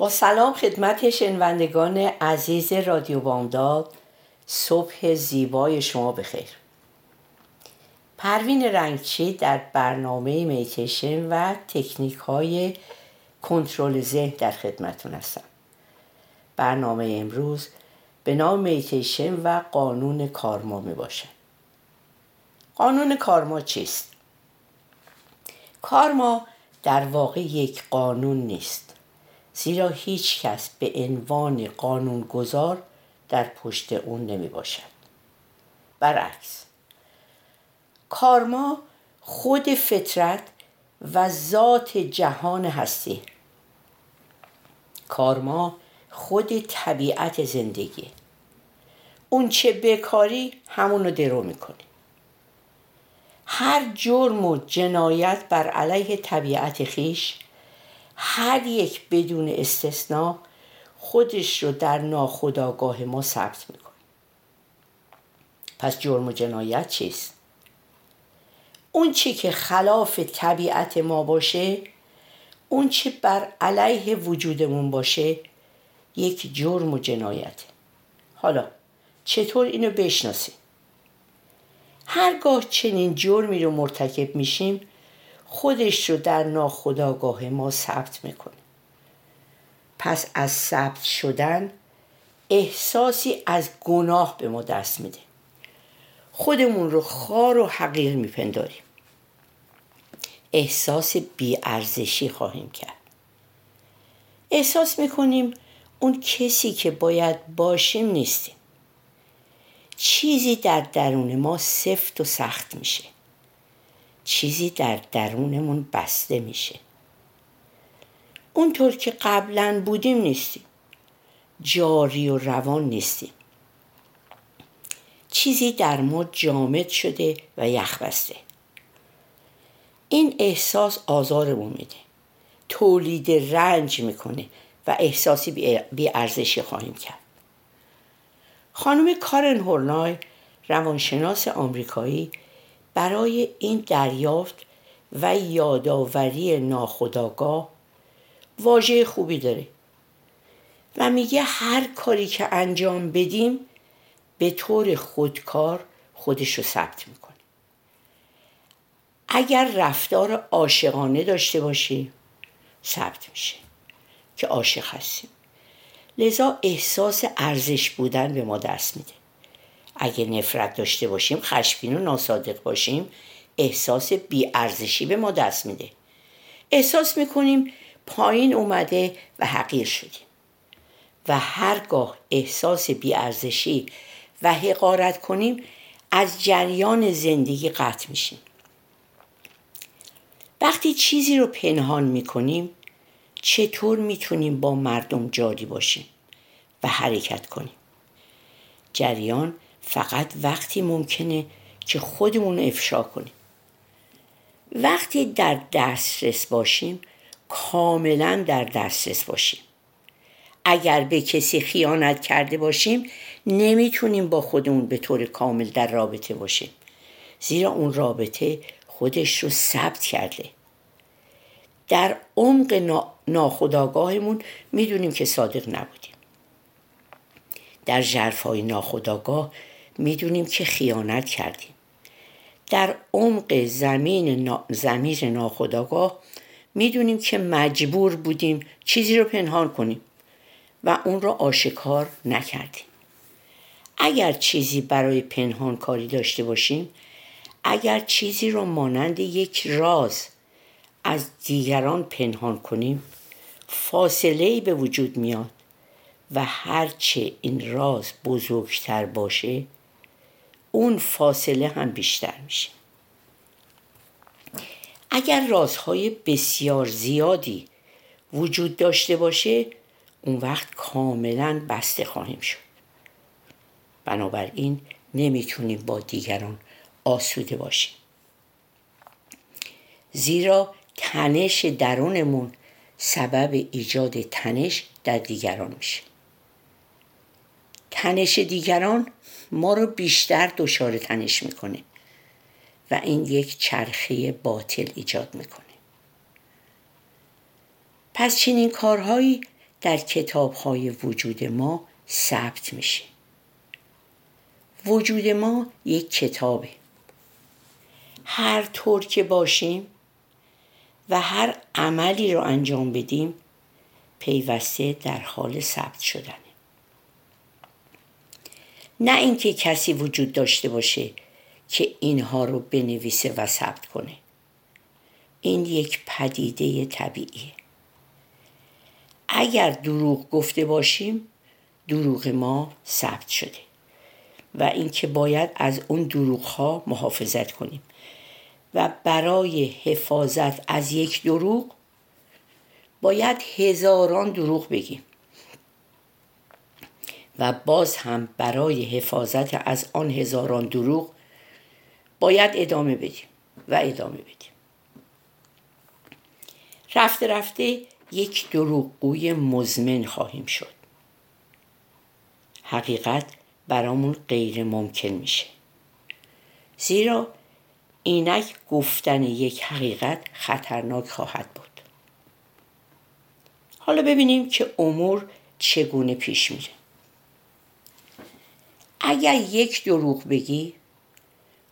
با سلام خدمت شنوندگان عزیز رادیو بامداد صبح زیبای شما بخیر. پروین رنگچی در برنامه میتیشن و تکنیک های کنترل ذهن در خدمتون هستم. برنامه امروز به نام میتیشن و قانون کارما می باشه قانون کارما چیست؟ کارما در واقع یک قانون نیست. زیرا هیچ کس به عنوان قانونگذار در پشت اون نمی باشد برعکس کارما خود فطرت و ذات جهان هستی. کارما خود طبیعت زندگی. اون چه بکاری همونو درو می‌کنی هر جرم و جنایت بر علیه طبیعت خیش هر یک بدون استثنا خودش رو در ناخودآگاه ما ثبت می‌کنه. پس جرم و جنایت چیست؟ اون چی که خلاف طبیعت ما باشه اون چی بر علیه وجودمون باشه یک جرم و جنایت حالا چطور اینو بشناسیم؟ هرگاه چنین جرمی رو مرتکب میشیم خودش رو در ناخودآگاه ما ثبت می‌کنه. پس از ثبت شدن احساسی از گناه به ما دست میده. خودمون رو خار و حقیر میپنداریم. احساس بیارزشی خواهیم کرد. احساس می‌کنیم اون کسی که باید باشیم نیستیم. چیزی در درون ما سفت و سخت میشه. چیزی در درونمون بسته میشه. اونطور که قبلا بودیم نیستیم. جاری و روان نیستیم. چیزی در ما جامد شده و یخ بسته. این احساس آزارمون میده. تولید رنج می‌کنه و احساسی بیارزشی خواهیم کرد. خانم کارن هورنای روانشناس آمریکایی برای این دریافت و یادآوری ناخداگاه واژه خوبی داره و میگه هر کاری که انجام بدیم به طور خودکار خودش رو ثبت می‌کنه. اگر رفتار عاشقانه داشته باشیم ثبت میشه که عاشق هستیم. لذا احساس ارزش بودن به ما دست میده. اگه نفرت داشته باشیم خشمگین و ناصادق باشیم احساس بیارزشی به ما دست میده. احساس می‌کنیم پایین اومده و حقیر شدیم. و هرگاه احساس بیارزشی و حقارت کنیم از جریان زندگی قطع میشیم. وقتی چیزی رو پنهان می‌کنیم چطور می‌تونیم با مردم جاری باشیم و حرکت کنیم؟ جریان فقط وقتی ممکنه که خودمون افشا کنیم. وقتی در دسترس باشیم کاملا در دسترس باشیم. اگر به کسی خیانت کرده باشیم نمی‌تونیم با خودمون به طور کامل در رابطه باشیم. زیرا اون رابطه خودش رو ثبت کرده. در عمق ناخداگاهمون می‌دونیم که صادق نبودیم. در ژرفهای ناخداگاه می‌دونیم که خیانت کردیم. در عمق زمین زمیر ناخداگاه می‌دونیم که مجبور بودیم چیزی رو پنهان کنیم و اون رو آشکار نکردیم. اگر چیزی برای پنهان کاری داشته باشیم اگر چیزی رو مانند یک راز از دیگران پنهان کنیم فاصله ای به وجود میاد و هرچه این راز بزرگتر باشه اون فاصله هم بیشتر میشه. اگر رازهای بسیار زیادی وجود داشته باشه اون وقت کاملا بسته خواهیم شد. بنابراین نمی‌تونیم با دیگران آسوده باشیم. زیرا تنش درونمون سبب ایجاد تنش در دیگران میشه. تنش دیگران ما رو بیشتر دچار تنش می‌کنه و این یک چرخه باطل ایجاد می‌کنه. پس چنین کارهایی در کتابهای وجود ما ثبت میشه. وجود ما یک کتابه. هر طور که باشیم و هر عملی رو انجام بدیم پیوسته در حال ثبت شدنه. نه اینکه کسی وجود داشته باشه که اینها رو بنویسه و ثبت کنه. این یک پدیده طبیعیه. اگر دروغ گفته باشیم دروغ ما ثبت شده و اینکه باید از اون دروغ ها محافظت کنیم. و برای حفاظت از یک دروغ باید هزاران دروغ بگیم. و باز هم برای حفاظت از آن هزاران دروغ باید ادامه بدیم و ادامه بدیم. رفته رفته یک دروغگوی مزمن خواهیم شد. حقیقت برامون غیر ممکن میشه. زیرا اینک گفتن یک حقیقت خطرناک خواهد بود. حالا ببینیم که امور چگونه پیش میره. اگر یک دروغ بگی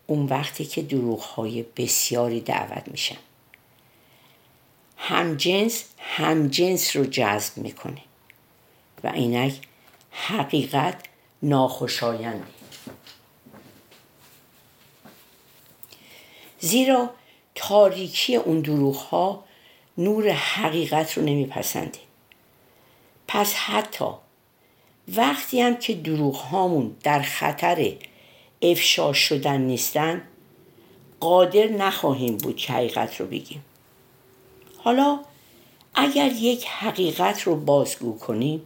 اون وقتی که دروغ های بسیاری دعوت میشن. همجنس همجنس رو جذب می‌کنه. و اینک حقیقت ناخوشایندی. زیرا تاریکی اون دروغ ها نور حقیقت رو نمیپسنده پس حتی وقتی هم که دروغ هامون در خطر افشا شدن نیستن قادر نخواهیم بود که حقیقت رو بگیم. حالا اگر یک حقیقت رو بازگو کنیم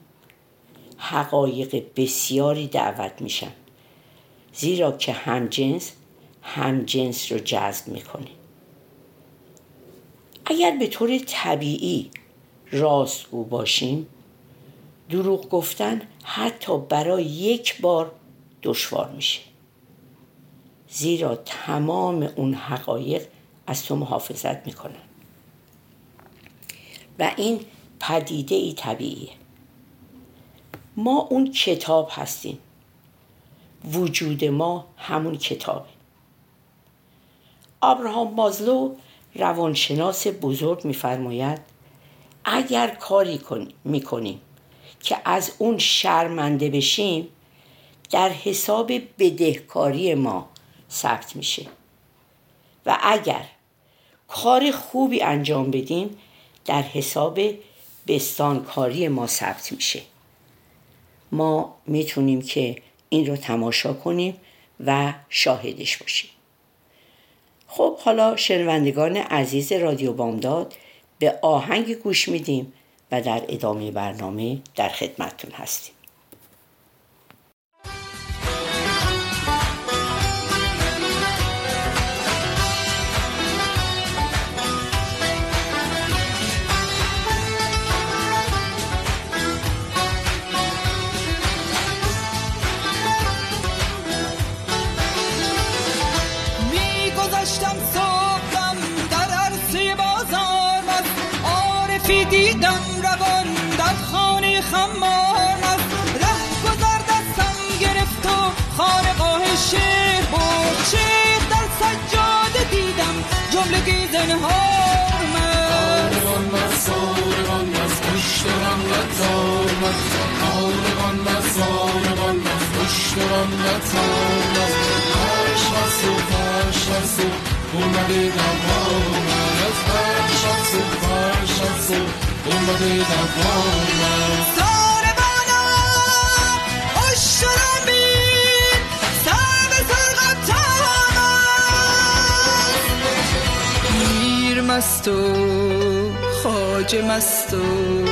حقایق بسیاری دعوت میشن. زیرا که همجنس همجنس رو جذب می‌کنه اگر به طور طبیعی راستگو باشیم دروغ گفتن حتی برای یک بار دشوار میشه. زیرا تمام اون حقایق از تو محافظت می‌کنن. و این پدیده ای طبیعیه. ما اون کتاب هستیم. وجود ما همون کتابه. آبراهام مازلو روانشناس بزرگ میفرماید اگر کاری می‌کنیم که از اون شرمنده بشیم در حساب بدهکاری ما ثبت میشه. و اگر کار خوبی انجام بدیم در حساب بستانکاری ما ثبت میشه. ما می‌تونیم که این رو تماشا کنیم و شاهدش باشیم. خب حالا شنوندگان عزیز رادیو بامداد به آهنگ گوش میدیم. و در ادامه برنامه در خدمتتون هستیم. آرمد آرگان بس آرگان بس پشت رملت آرمد پش بس و پش بس و اومده از پش بس و پش بس و اومده دوار من مست و خاج مست و مست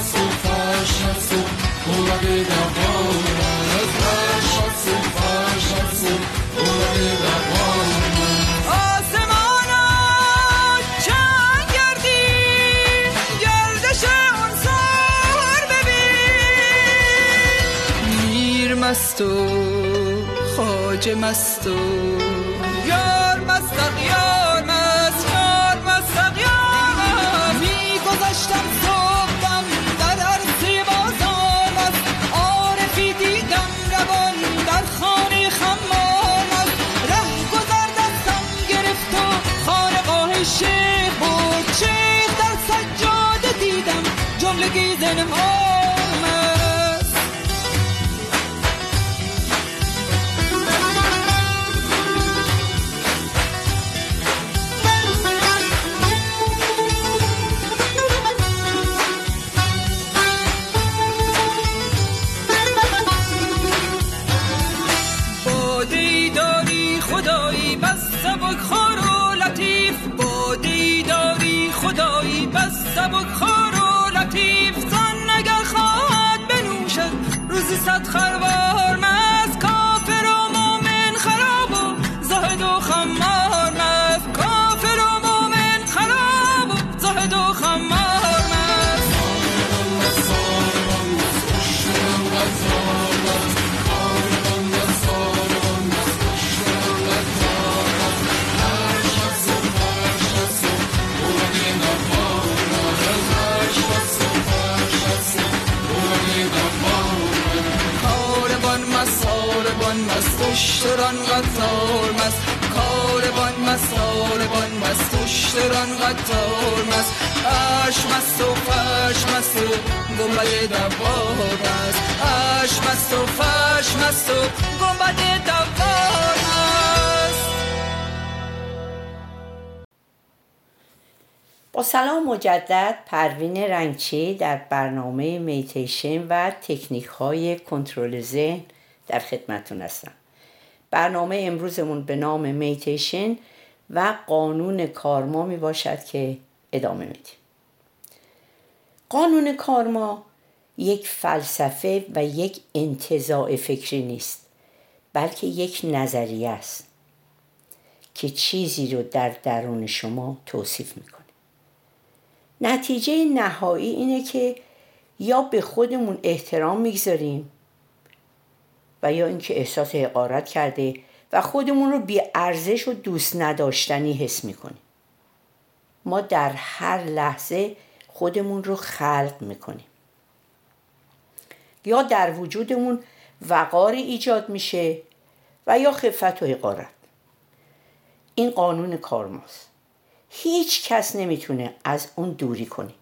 مست عرش مست و فرش مست و قوت دوار مست آسمانات چند گردید گردش آن سر ببین. میر مست و خاج مست و یار مست با سلام مجدد پروین رنگچی در برنامه میتیشن و تکنیک های کنترل ذهن در خدمتون هستم. برنامه امروزمون به نام میتیشن و قانون کارما می باشد که ادامه میدیم. قانون کارما یک فلسفه و یک انتزاع فکری نیست بلکه یک نظریه است که چیزی رو در درون شما توصیف می‌کنه. نتیجه نهایی اینه که یا به خودمون احترام می‌گذاریم و یا اینکه احساس حقارت کرده و خودمون رو بی ارزش و دوست نداشتنی حس می‌کنیم. ما در هر لحظه خودمون رو خلق می‌کنیم. یا در وجودمون وقاری ایجاد میشه و یا خفت و حقارت. این قانون کارماست هیچ کس نمی‌تونه از اون دوری کنه.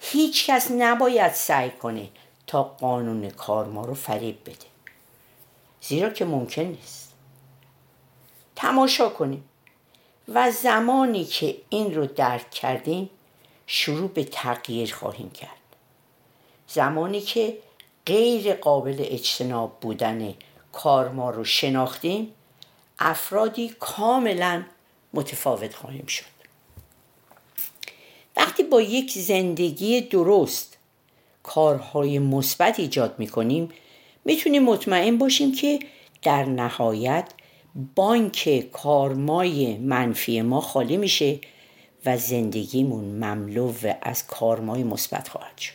هیچ کس نباید سعی کنه تا قانون کارما رو فریب بده. زیرا که ممکن نیست. تماشا کنیم. و زمانی که این رو درک کردیم شروع به تغییر خواهیم کرد. زمانی که غیر قابل اجتناب بودن کارما رو شناختیم افرادی کاملا متفاوت خواهیم شد. وقتی با یک زندگی درست کارهای مثبت ایجاد می‌کنیم می‌تونیم مطمئن باشیم که در نهایت بانک کارمای منفی ما خالی میشه و زندگیمون مملو از کارمای مثبت خواهد شد.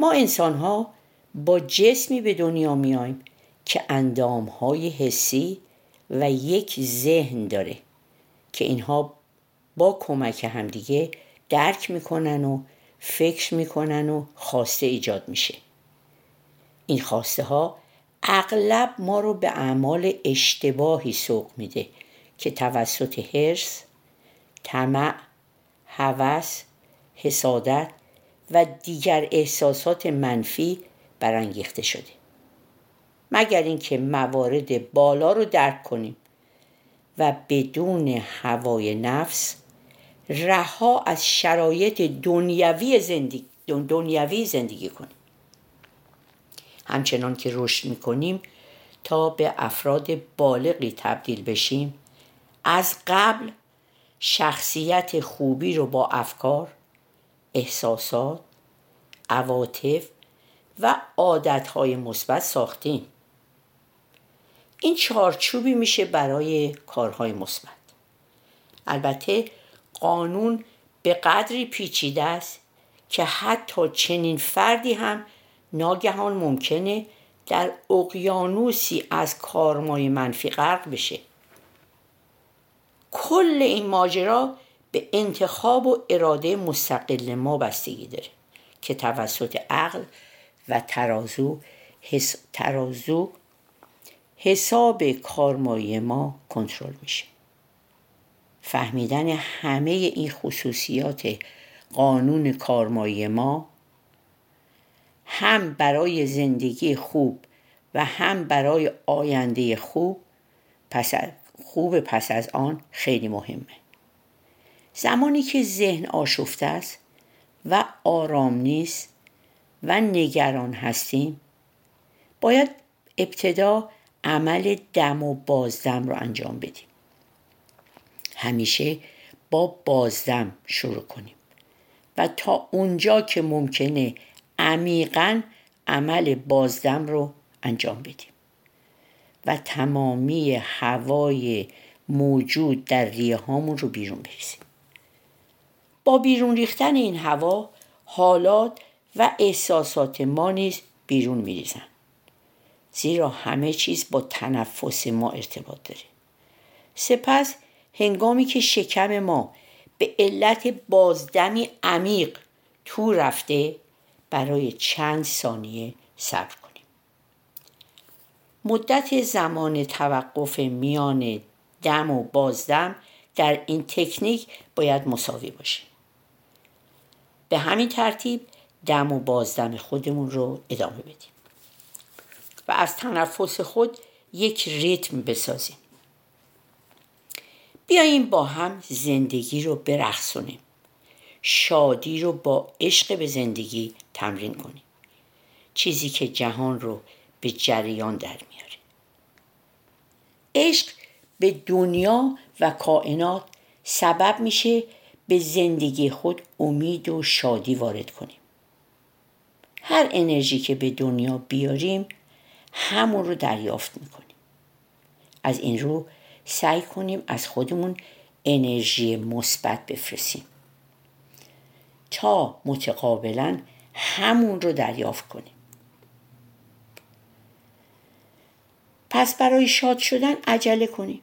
ما انسان ها با جسمی به دنیا میایم که اندام های حسی و یک ذهن داره که اینها با کمک همدیگه درک می‌کنن و فکر می‌کنن و خواسته ایجاد میشه. این خواسته ها اغلب ما رو به اعمال اشتباهی سوق میده که توسط حرس طمع هوس حسادت و دیگر احساسات منفی برانگیخته شده. مگر اینکه موارد بالا رو درک کنیم و بدون هوای نفس رها از شرایط دنیوی زندگی, دنیوی زندگی کنیم. همچنان که رشد می‌کنیم تا به افراد بالغی تبدیل بشیم. از قبل شخصیت خوبی رو با افکار احساسات عواطف و عادتهای مثبت ساختیم. این چارچوبی میشه برای کارهای مثبت. البته قانون به قدری پیچیده است که حتی چنین فردی هم ناگهان ممکنه در اقیانوسی از کارمای منفی غرق بشه. کل این ماجرا به انتخاب و اراده مستقل ما بستگی داره که توسط عقل و ترازو حس... ترازو حساب کارمایی ما کنترل میشه. فهمیدن همه این خصوصیات قانون کارمایی ما هم برای زندگی خوب و هم برای آینده خوب پس خوب پس از آن خیلی مهمه. زمانی که ذهن آشفته است و آرام نیست و نگران هستیم باید ابتدا عمل دم و بازدم رو انجام بدیم. همیشه با بازدم شروع کنیم. و تا اونجا که ممکنه عمیقا عمل بازدم رو انجام بدیم. و تمامی هوای موجود در ریه هامون رو بیرون بریزیم. با بیرون ریختن این هوا حالات و احساسات ما نیز بیرون میریزن. زیرا همه چیز با تنفس ما ارتباط داره. سپس هنگامی که شکم ما به علت بازدمی عمیق تو رفته برای چند ثانیه صبر کنیم. مدت زمان توقف میان دم و بازدم در این تکنیک باید مساوی باشه. به همین ترتیب دم و بازدم خودمون رو ادامه بدیم و از تنفس خود یک ریتم بسازیم. بیاییم با هم زندگی رو برخصونیم شادی رو با عشق به زندگی تمرین کنیم. چیزی که جهان رو به جریان در میاره. عشق به دنیا و کائنات سبب میشه به زندگی خود امید و شادی وارد کنیم. هر انرژی که به دنیا بیاریم همون رو دریافت می‌کنیم. از این رو سعی کنیم از خودمون انرژی مثبت بفرستیم. تا متقابلا همون رو دریافت کنیم. پس برای شاد شدن عجله کنیم.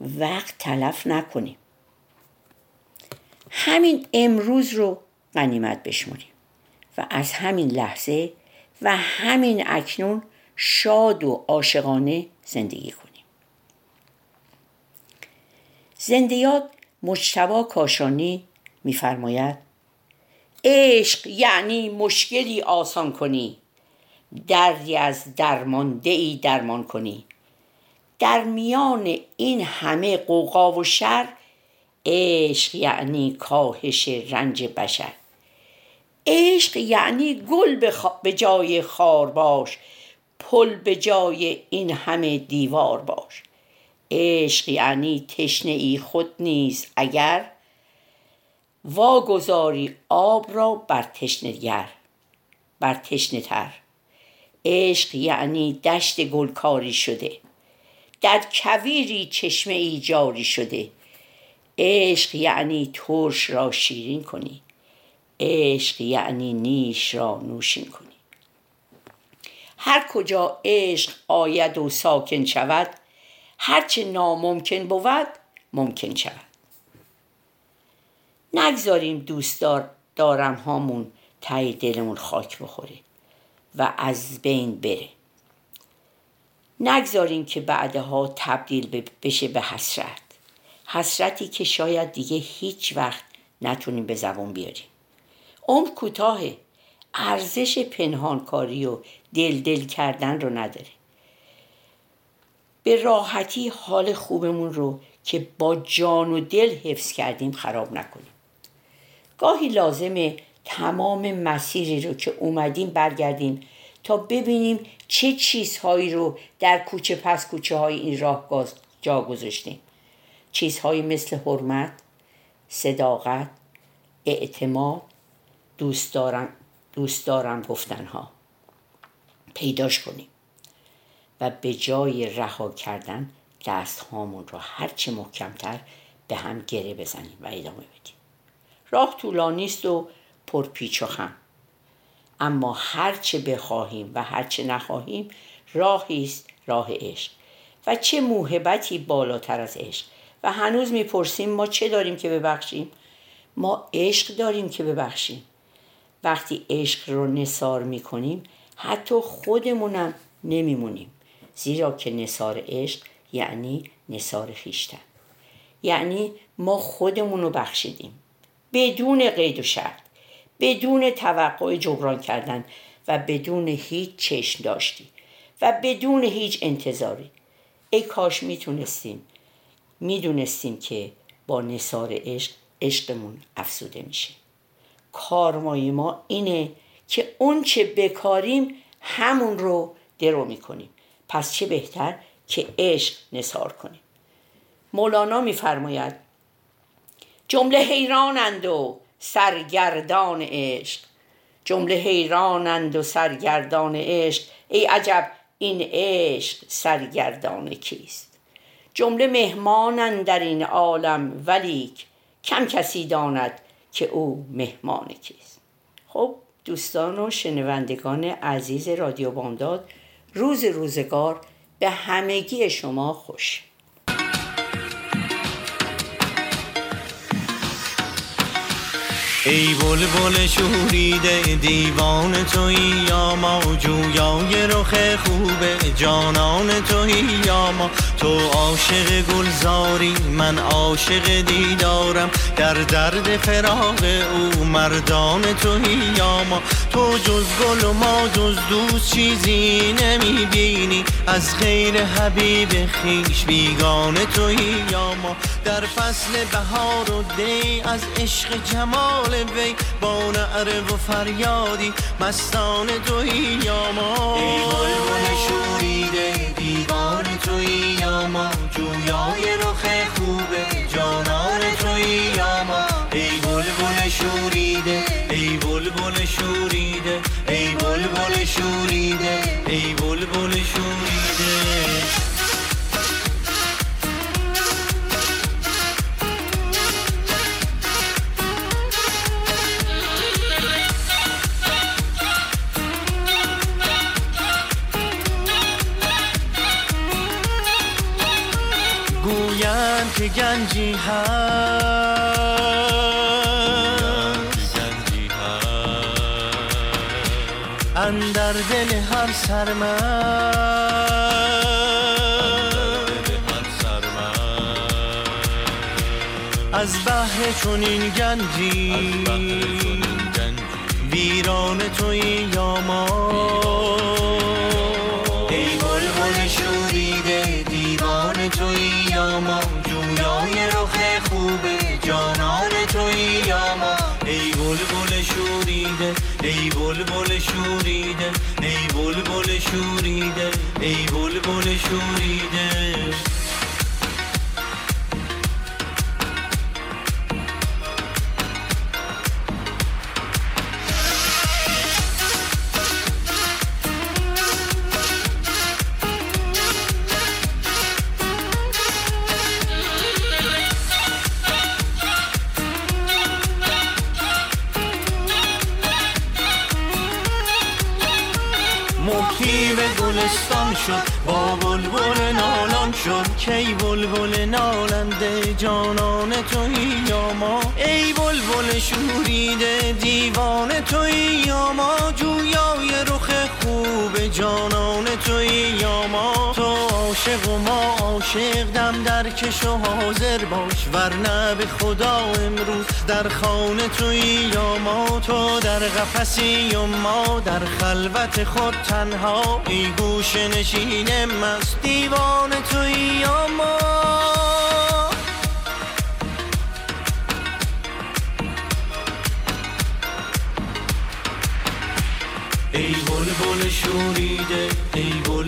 وقت تلف نکنیم. همین امروز رو غنیمت بشمریم و از همین لحظه و همین اکنون شاد و عاشقانه زندگی کنیم. زندیات مجتبا کاشانی میفرماید عشق یعنی مشکلی آسان کنی. دردی از درمانده ای درمان کنی. در میان این همه قوقا و شر عشق یعنی کاهش رنج بشر. عشق یعنی گل به جای خار باش پل به جای این همه دیوار باش. عشق یعنی تشنه ای خود نیز اگر واگذاری آب را بر تشنگر بر تشنه تر. عشق یعنی دشت گلکاری شده. در کویری چشمه ای جاری شده. عشق یعنی ترش را شیرین کنی. عشق یعنی نیش را نوشین کنی. هر کجا عشق آید و ساکن شود هرچه ناممکن بود ممکن شود. نگذاریم دوست دار دارم هامون تای دلمون خاک بخوره و از بین بره. نگذاریم که بعدها تبدیل بشه به حسرت. حسرتی که شاید دیگه هیچ وقت نتونیم به زبون بیاریم. عمر کوتاهه. ارزش پنهانکاری و دل دل کردن رو نداره. به راحتی حال خوبمون رو که با جان و دل حفظ کردیم خراب نکنیم. گاهی لازمه تمام مسیری رو که اومدیم برگردیم تا ببینیم چه چیزهایی رو در کوچه پس کوچه های این راه جا گذاشتیم. چیزهایی مثل حرمت صداقت اعتماد دوست دارم, دوست دارم گفتنها. پیداش کنیم و به جای رها کردن دست هامون رو هرچه محکمتر به هم گره بزنیم و ادامه بدیم. راه طولانی است و پرپیچ و خم. اما هرچه بخواهیم و هرچه نخواهیم راهی است راه عشق. و چه موهبتی بالاتر از عشق. و هنوز می‌پرسیم ما چه داریم که ببخشیم؟ ما عشق داریم که ببخشیم. وقتی عشق رو نصار می‌کنیم حتی خودمونم نمیمونیم. زیرا که نصار عشق یعنی نصار خیشتن. یعنی ما خودمون رو بخشیدیم. بدون قید و شرط بدون توقع جبران کردن و بدون هیچ چشم داشتی و بدون هیچ انتظاری. ای کاش می‌تونستیم می‌دونستیم که با نصار عشق عشقمون افسوده میشه. کارمای ما اینه که اون چه بکاریم همون رو درو می‌کنیم. پس چه بهتر که عشق نصار کنیم. مولانا میفرماید جمله حیرانند و سرگردان عشق. جمله حیرانند و سرگردان عشق. ای عجب این عشق سرگردان کیست؟ جمله مهمانند در این عالم ولیک کم کسی داند که او مهمان کیست. خب دوستان و شنوندگان عزیز رادیو بامداد روز روزگار به همگی شما خوش ای بل بل شوریده دیوان توی یا ما جویای رخ خوب جانان توی یا ما. تو عاشق گلزاری من عاشق دیدارم. در درد فراغ او مردان توی یا ما. تو جز گل و ما جز دوست چیزی نمی‌بینی. از خیر حبیب خیش بیگان توی یا ما در فصل بهار و دی از عشق جمال وی با نعره و فریادی مستان توی یا ما ای بلبل شوریده دیوان توی یا ما جویای رخ خوبه جانان توی یا ما ای شوریده. ای بلبل شوریده. ای بلبل شوریده. که گنجی هست. اندر دل هر سرمن از بحر چون این گنجی ویران توی یا بلبل دم در کش و حاضر باش ورنه به خدا امروز در خانه توی یا ما تو در قفسی یا ما در خلوت خود تنها ای گوش نشین مست دیوان توی یا ما. ای بلبل شوریده ای بلبل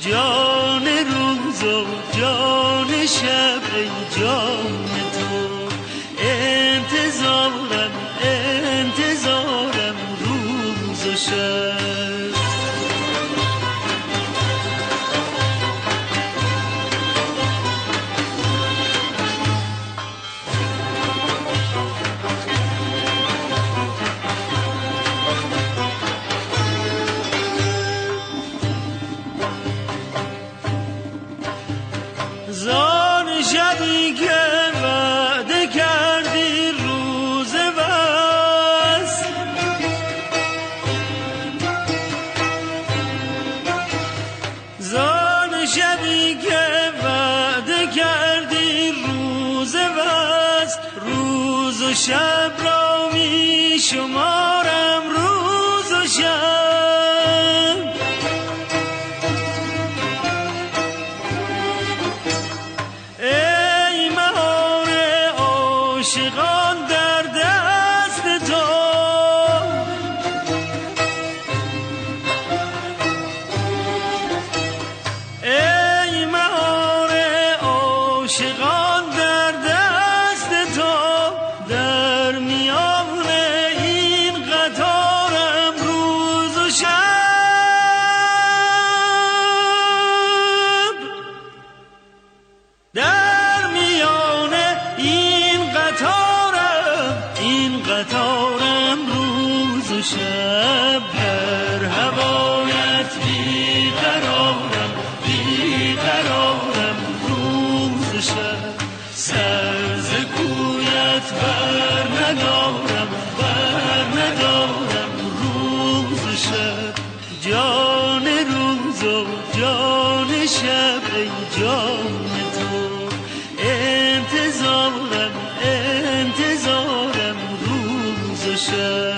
جان روز و جان شب ای جان تو. انتظارم انتظارم روز و شب. روز ندارم بر ندارم روز شب. جان روز و جان شب ای جان تو. انتظارم انتظارم روز و شب.